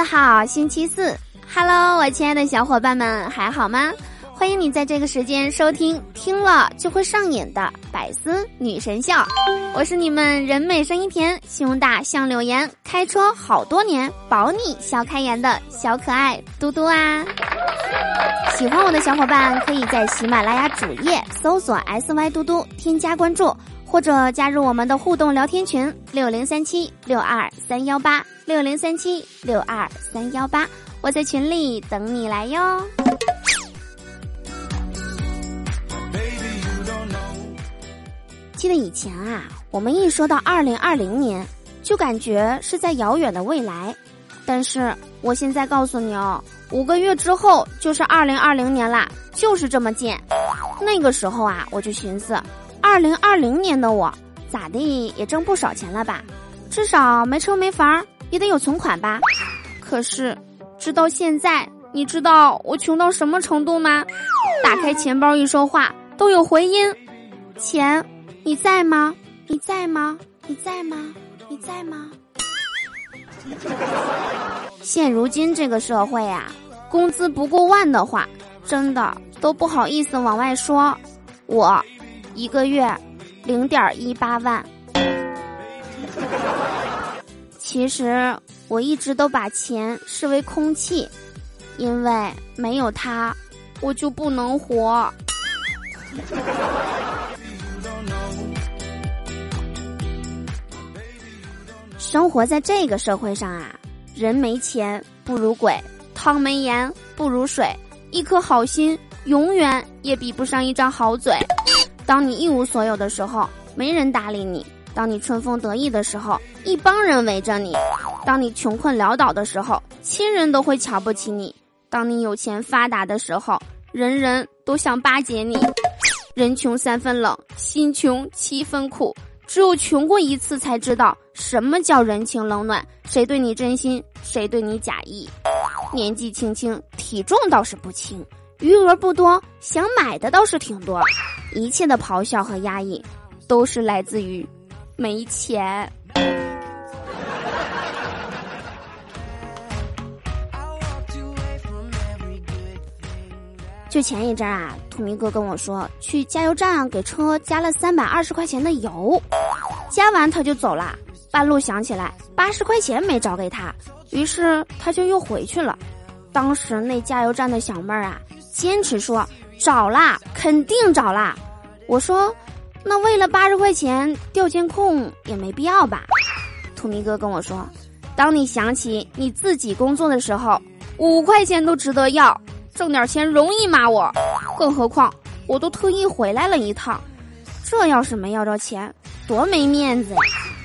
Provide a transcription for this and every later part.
四号，星期四。Hello，我亲爱的小伙伴们，还好吗？欢迎你在这个时间收听，听了就会上瘾的百思女神秀。我是你们人美声音甜、胸大像柳岩、开车好多年保你笑开颜的小可爱嘟嘟啊！喜欢我的小伙伴可以在喜马拉雅主页搜索 “sy 嘟嘟”，添加关注。或者加入我们的互动聊天群六零三七六二三幺八六零三七六二三幺八，我在群里等你来哟。记得以前啊，我们一说到二零二零年，就感觉是在遥远的未来。但是我现在告诉你哦，五个月之后就是二零二零年啦，就是这么近。那个时候啊，我就寻思。二零二零年的我，咋地也挣不少钱了吧？至少没车没房也得有存款吧？可是，直到现在，你知道我穷到什么程度吗？打开钱包一说话都有回音，钱，你在吗？你在吗？你在吗？你在吗？现如今这个社会啊，工资不过万的话，真的都不好意思往外说。我。一个月，零点一八万。其实我一直都把钱视为空气，因为没有它，我就不能活。生活在这个社会上啊，人没钱不如鬼，汤没盐不如水，一颗好心永远也比不上一张好嘴。当你一无所有的时候，没人搭理你；当你春风得意的时候，一帮人围着你；当你穷困潦倒的时候，亲人都会瞧不起你；当你有钱发达的时候，人人都想巴结你。人穷三分冷，心穷七分苦。只有穷过一次，才知道什么叫人情冷暖，谁对你真心，谁对你假意。年纪轻轻，体重倒是不轻。余额不多，想买的倒是挺多。一切的咆哮和压抑，都是来自于没钱。就前一阵啊，土明哥跟我说，去加油站给车加了三百二十块钱的油，加完他就走了。半路想起来八十块钱没找给他，于是他就又回去了。当时那加油站的小妹儿啊。坚持说找啦，肯定找啦。我说，那为了八十块钱调监控也没必要吧？土迷哥跟我说，当你想起你自己工作的时候，五块钱都值得要，挣点钱容易吗？我，更何况我都特意回来了一趟，这要是没要着钱，多没面子呀，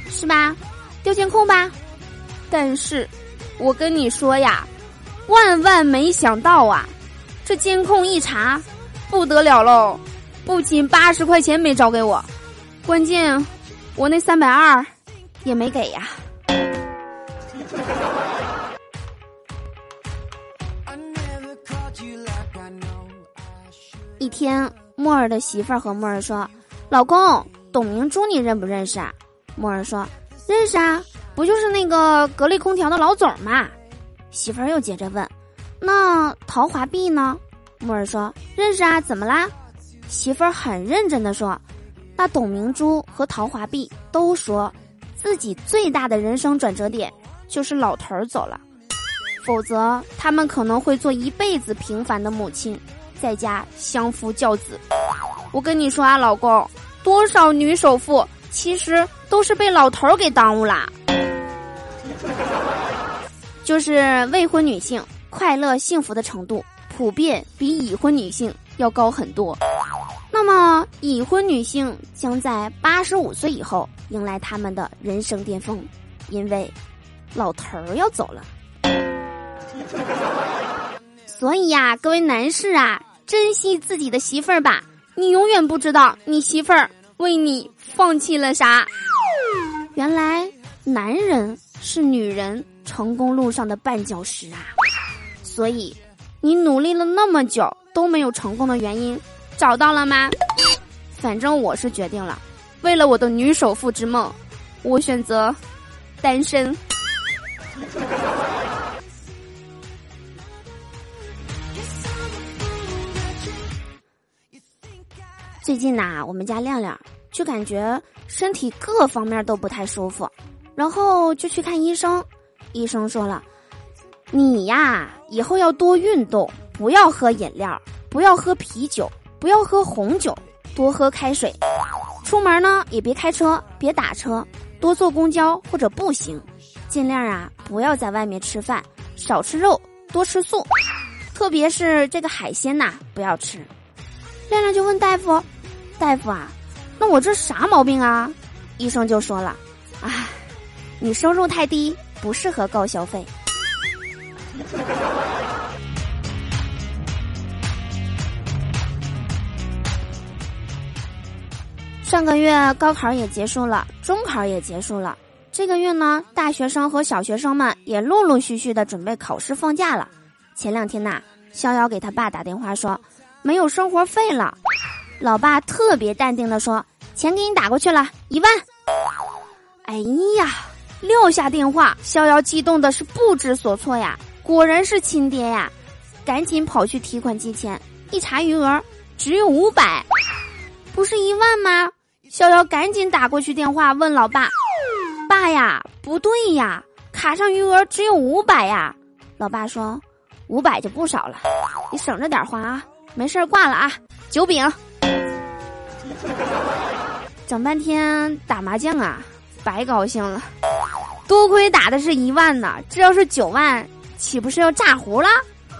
是吧？调监控吧。但是，我跟你说呀，万万没想到啊！这监控一查，不得了喽！不仅八十块钱没找给我，关键我那三百二也没给呀。一天，莫儿的媳妇儿和莫儿说：“老公，董明珠你认不认识啊？”莫儿说：“认识啊，不就是那个格力空调的老总嘛？”媳妇儿又接着问。那陶华碧呢？木耳说认识啊，怎么啦？媳妇儿很认真的说，那董明珠和陶华碧都说，自己最大的人生转折点就是老头儿走了，否则他们可能会做一辈子平凡的母亲，在家相夫教子。我跟你说啊，老公，多少女首富其实都是被老头儿给耽误啦，就是未婚女性。快乐幸福的程度普遍比已婚女性要高很多。那么，已婚女性将在八十五岁以后迎来他们的人生巅峰，因为老头儿要走了。所以呀，各位男士啊，珍惜自己的媳妇儿吧，你永远不知道你媳妇儿为你放弃了啥。原来，男人是女人成功路上的绊脚石啊！所以，你努力了那么久都没有成功的原因，找到了吗？反正我是决定了，为了我的女首富之梦，我选择单身。最近呐，我们家亮亮就感觉身体各方面都不太舒服，然后就去看医生。医生说了，你呀以后要多运动，不要喝饮料，不要喝啤酒，不要喝红酒，多喝开水。出门呢也别开车，别打车，多坐公交或者步行。尽量啊不要在外面吃饭，少吃肉，多吃素，特别是这个海鲜呐不要吃。亮亮就问大夫。大夫啊，那我这啥毛病啊？医生就说了，啊，你收入太低，不适合高消费。上个月高考也结束了，中考也结束了，这个月呢，大学生和小学生们也陆陆续续的准备考试放假了。前两天呐，逍遥给他爸打电话说，没有生活费了。老爸特别淡定的说：“钱给你打过去了，一万。”哎呀，撂下电话，逍遥激动的是不知所措呀！果然是亲爹呀！赶紧跑去提款机前，一查余额，只有五百，不是一万吗？逍遥赶紧打过去电话问老爸：“爸呀，不对呀，卡上余额只有五百呀！”老爸说：“五百就不少了，你省着点花啊，没事挂了啊，九饼。”整半天打麻将啊，白高兴了。多亏打的是一万呢，这要是九万，岂不是要炸糊了？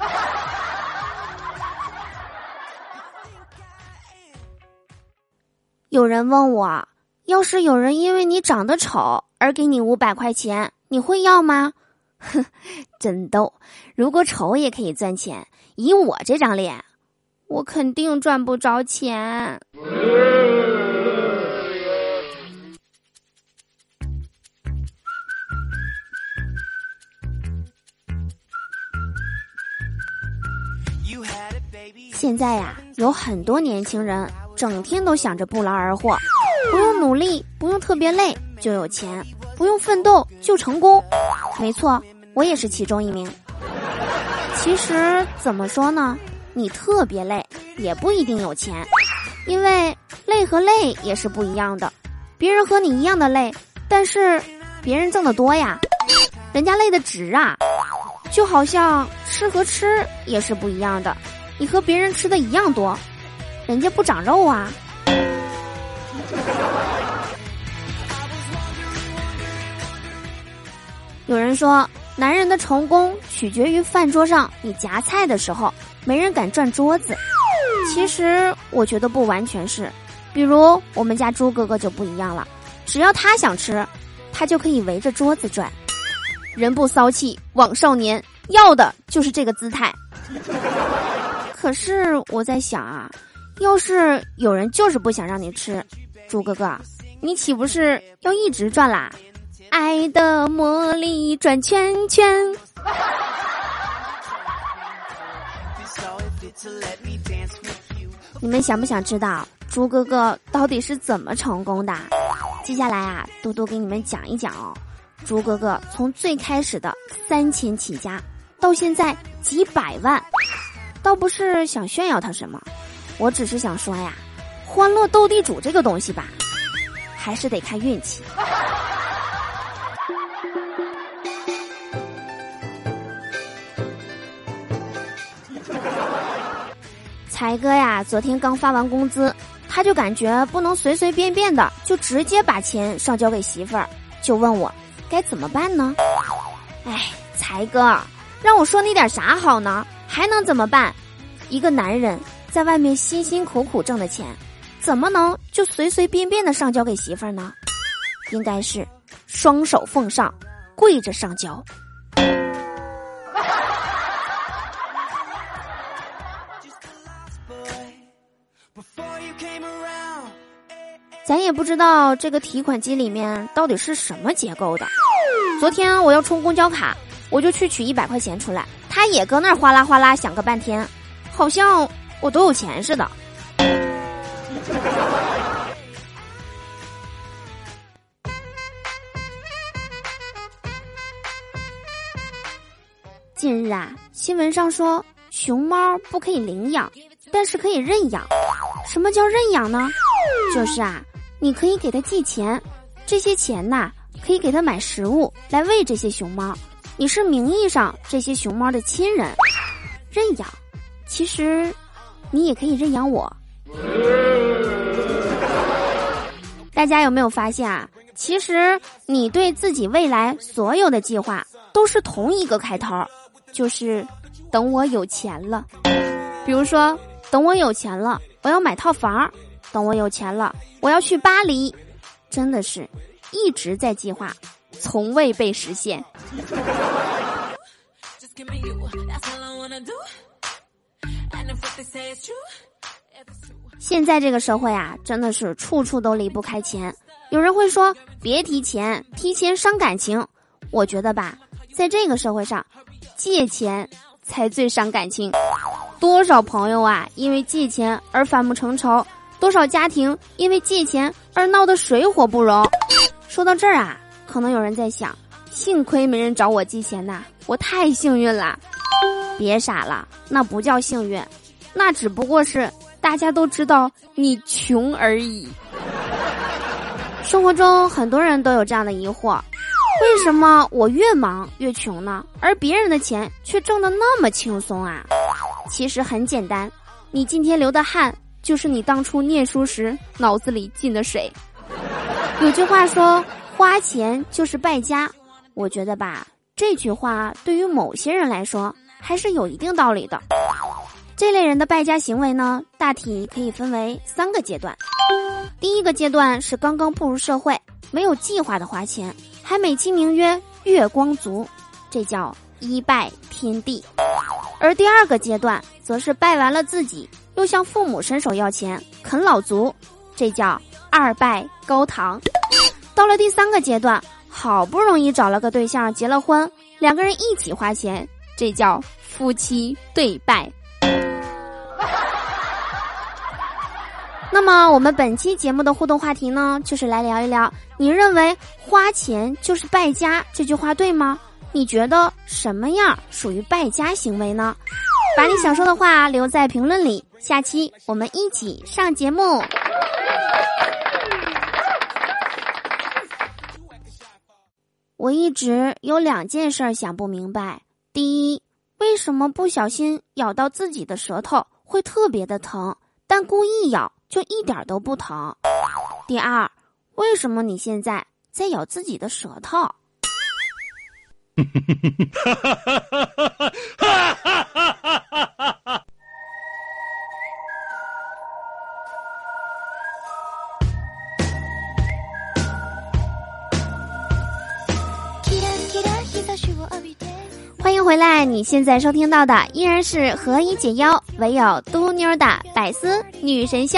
有人问我，要是有人因为你长得丑而给你五百块钱，你会要吗？哼，真逗！如果丑也可以赚钱，以我这张脸。我肯定赚不着钱。现在呀，有很多年轻人整天都想着不劳而获，不用努力，不用特别累就有钱，不用奋斗就成功。没错，我也是其中一名。其实怎么说呢？你特别累，也不一定有钱，因为累和累也是不一样的。别人和你一样的累，但是别人挣得多呀，人家累的值啊。就好像吃和吃也是不一样的，你和别人吃的一样多，人家不长肉啊。有人说，男人的成功取决于饭桌上你夹菜的时候。没人敢转桌子，其实我觉得不完全是，比如我们家猪哥哥就不一样了，只要他想吃，他就可以围着桌子转。人不骚气枉少年，要的就是这个姿态。可是我在想啊，要是有人就是不想让你吃，猪哥哥，你岂不是要一直转啦？爱的魔力转圈圈。你们想不想知道猪哥哥到底是怎么成功的？接下来啊，多多给你们讲一讲哦。猪哥哥从最开始的三千起家，到现在几百万，倒不是想炫耀他什么，我只是想说呀，欢乐斗地主这个东西吧，还是得看运气。才哥呀，昨天刚发完工资，他就感觉不能随随便便的就直接把钱上交给媳妇儿，就问我该怎么办呢？哎，才哥，让我说你点啥好呢？还能怎么办？一个男人在外面辛辛苦苦挣的钱，怎么能就随随便便的上交给媳妇儿呢？应该是双手奉上，跪着上交。咱也不知道这个提款机里面到底是什么结构的。昨天我要充公交卡，我就去取一百块钱出来，他也搁那儿哗啦哗啦响个半天，好像我都有钱似的。近日啊，新闻上说熊猫不可以领养，但是可以认养。什么叫认养呢？就是啊。你可以给他寄钱，这些钱呐，可以给他买食物来喂这些熊猫。你是名义上这些熊猫的亲人，认养。其实，你也可以认养我。大家有没有发现啊？其实你对自己未来所有的计划都是同一个开头，就是等我有钱了。比如说，等我有钱了，我要买套房。等我有钱了，我要去巴黎，真的是一直在计划，从未被实现。现在这个社会啊，真的是处处都离不开钱。有人会说，别提钱，提钱伤感情。我觉得吧，在这个社会上，借钱才最伤感情。多少朋友啊，因为借钱而反目成仇。多少家庭因为借钱而闹得水火不容？说到这儿啊，可能有人在想：幸亏没人找我借钱呐，我太幸运了。别傻了，那不叫幸运，那只不过是大家都知道你穷而已。生活中很多人都有这样的疑惑：为什么我越忙越穷呢？而别人的钱却挣得那么轻松啊？其实很简单，你今天流的汗。就是你当初念书时脑子里进的水。有句话说，花钱就是败家。我觉得吧，这句话对于某些人来说还是有一定道理的。这类人的败家行为呢，大体可以分为三个阶段。第一个阶段是刚刚步入社会，没有计划的花钱，还美其名曰月光族，这叫一拜天地。而第二个阶段，则是拜完了自己。又向父母伸手要钱，啃老族，这叫二拜高堂。到了第三个阶段，好不容易找了个对象，结了婚，两个人一起花钱，这叫夫妻对拜。那么，我们本期节目的互动话题呢，就是来聊一聊，你认为花钱就是败家这句话对吗？你觉得什么样属于败家行为呢？把你想说的话留在评论里，下期我们一起上节目。我一直有两件事想不明白：第一，为什么不小心咬到自己的舌头会特别的疼，但故意咬就一点都不疼？第二，为什么你现在在咬自己的舌头？哈哈哈哈哈哈迎回来！你现在收听到的依然是何以解忧，唯有嘟妞的百思女神秀。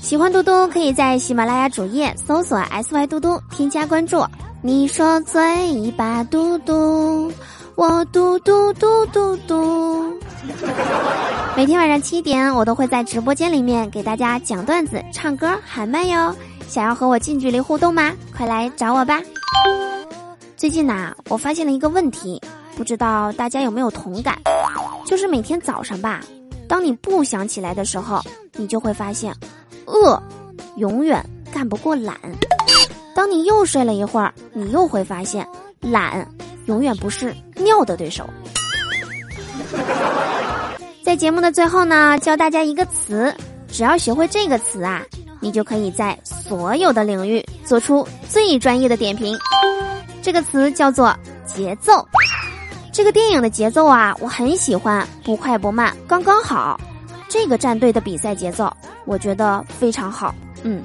喜欢嘟嘟，可以在喜马拉雅主页搜索 “sy 嘟嘟”，添加关注。你说嘴巴嘟嘟，我嘟嘟嘟嘟嘟。每天晚上七点，我都会在直播间里面给大家讲段子、唱歌、喊麦哟。想要和我近距离互动吗？快来找我吧！最近呐，我发现了一个问题。不知道大家有没有同感，就是每天早上吧，当你不想起来的时候，你就会发现，饿永远干不过懒；当你又睡了一会儿，你又会发现，懒永远不是尿的对手。在节目的最后呢，教大家一个词，只要学会这个词啊，你就可以在所有的领域做出最专业的点评。这个词叫做节奏。这个电影的节奏啊，我很喜欢，不快不慢，刚刚好。这个战队的比赛节奏，我觉得非常好。嗯，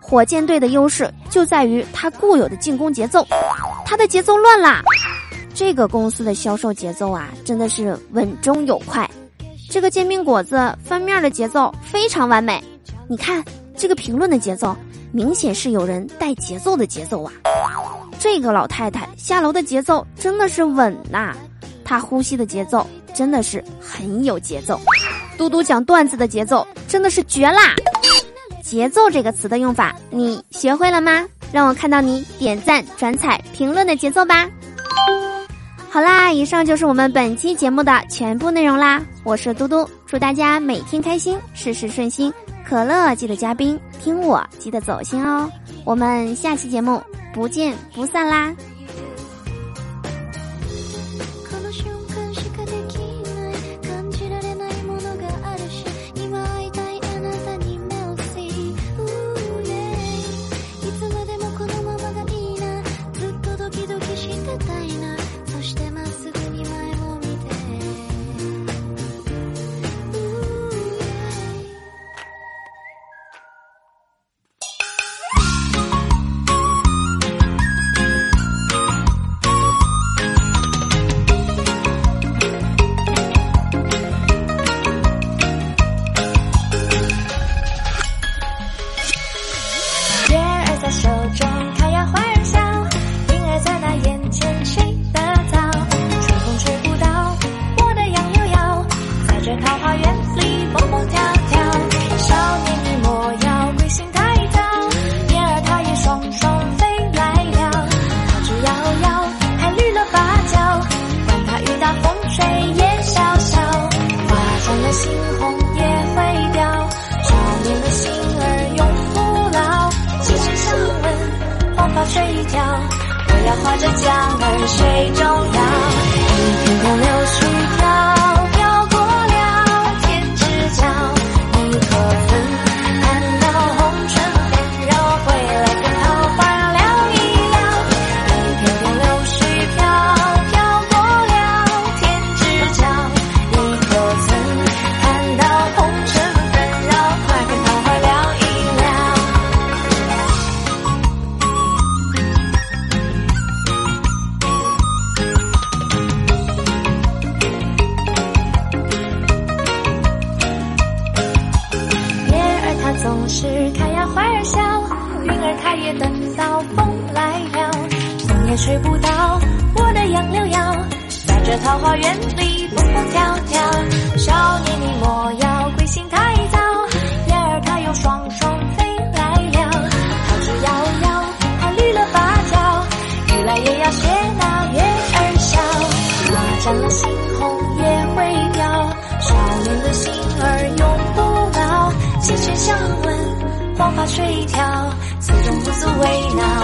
火箭队的优势就在于它固有的进攻节奏，它的节奏乱啦。这个公司的销售节奏啊，真的是稳中有快。这个煎饼果子翻面的节奏非常完美。你看这个评论的节奏，明显是有人带节奏的节奏啊！这个老太太下楼的节奏真的是稳呐，她呼吸的节奏真的是很有节奏。嘟嘟讲段子的节奏真的是绝啦！节奏这个词的用法，你学会了吗？让我看到你点赞、转采、评论的节奏吧！好啦，以上就是我们本期节目的全部内容啦。我是嘟嘟，祝大家每天开心，事事顺心。可乐记得加冰，听我记得走心哦。我们下期节目不见不散啦！我要划着桨儿水中摇，一片片柳絮是开呀花儿笑，云儿开也等到风来了，风也吹不到我的杨柳腰。在这桃花源里蹦蹦跳跳，少年你莫要水调，此中不足为恼。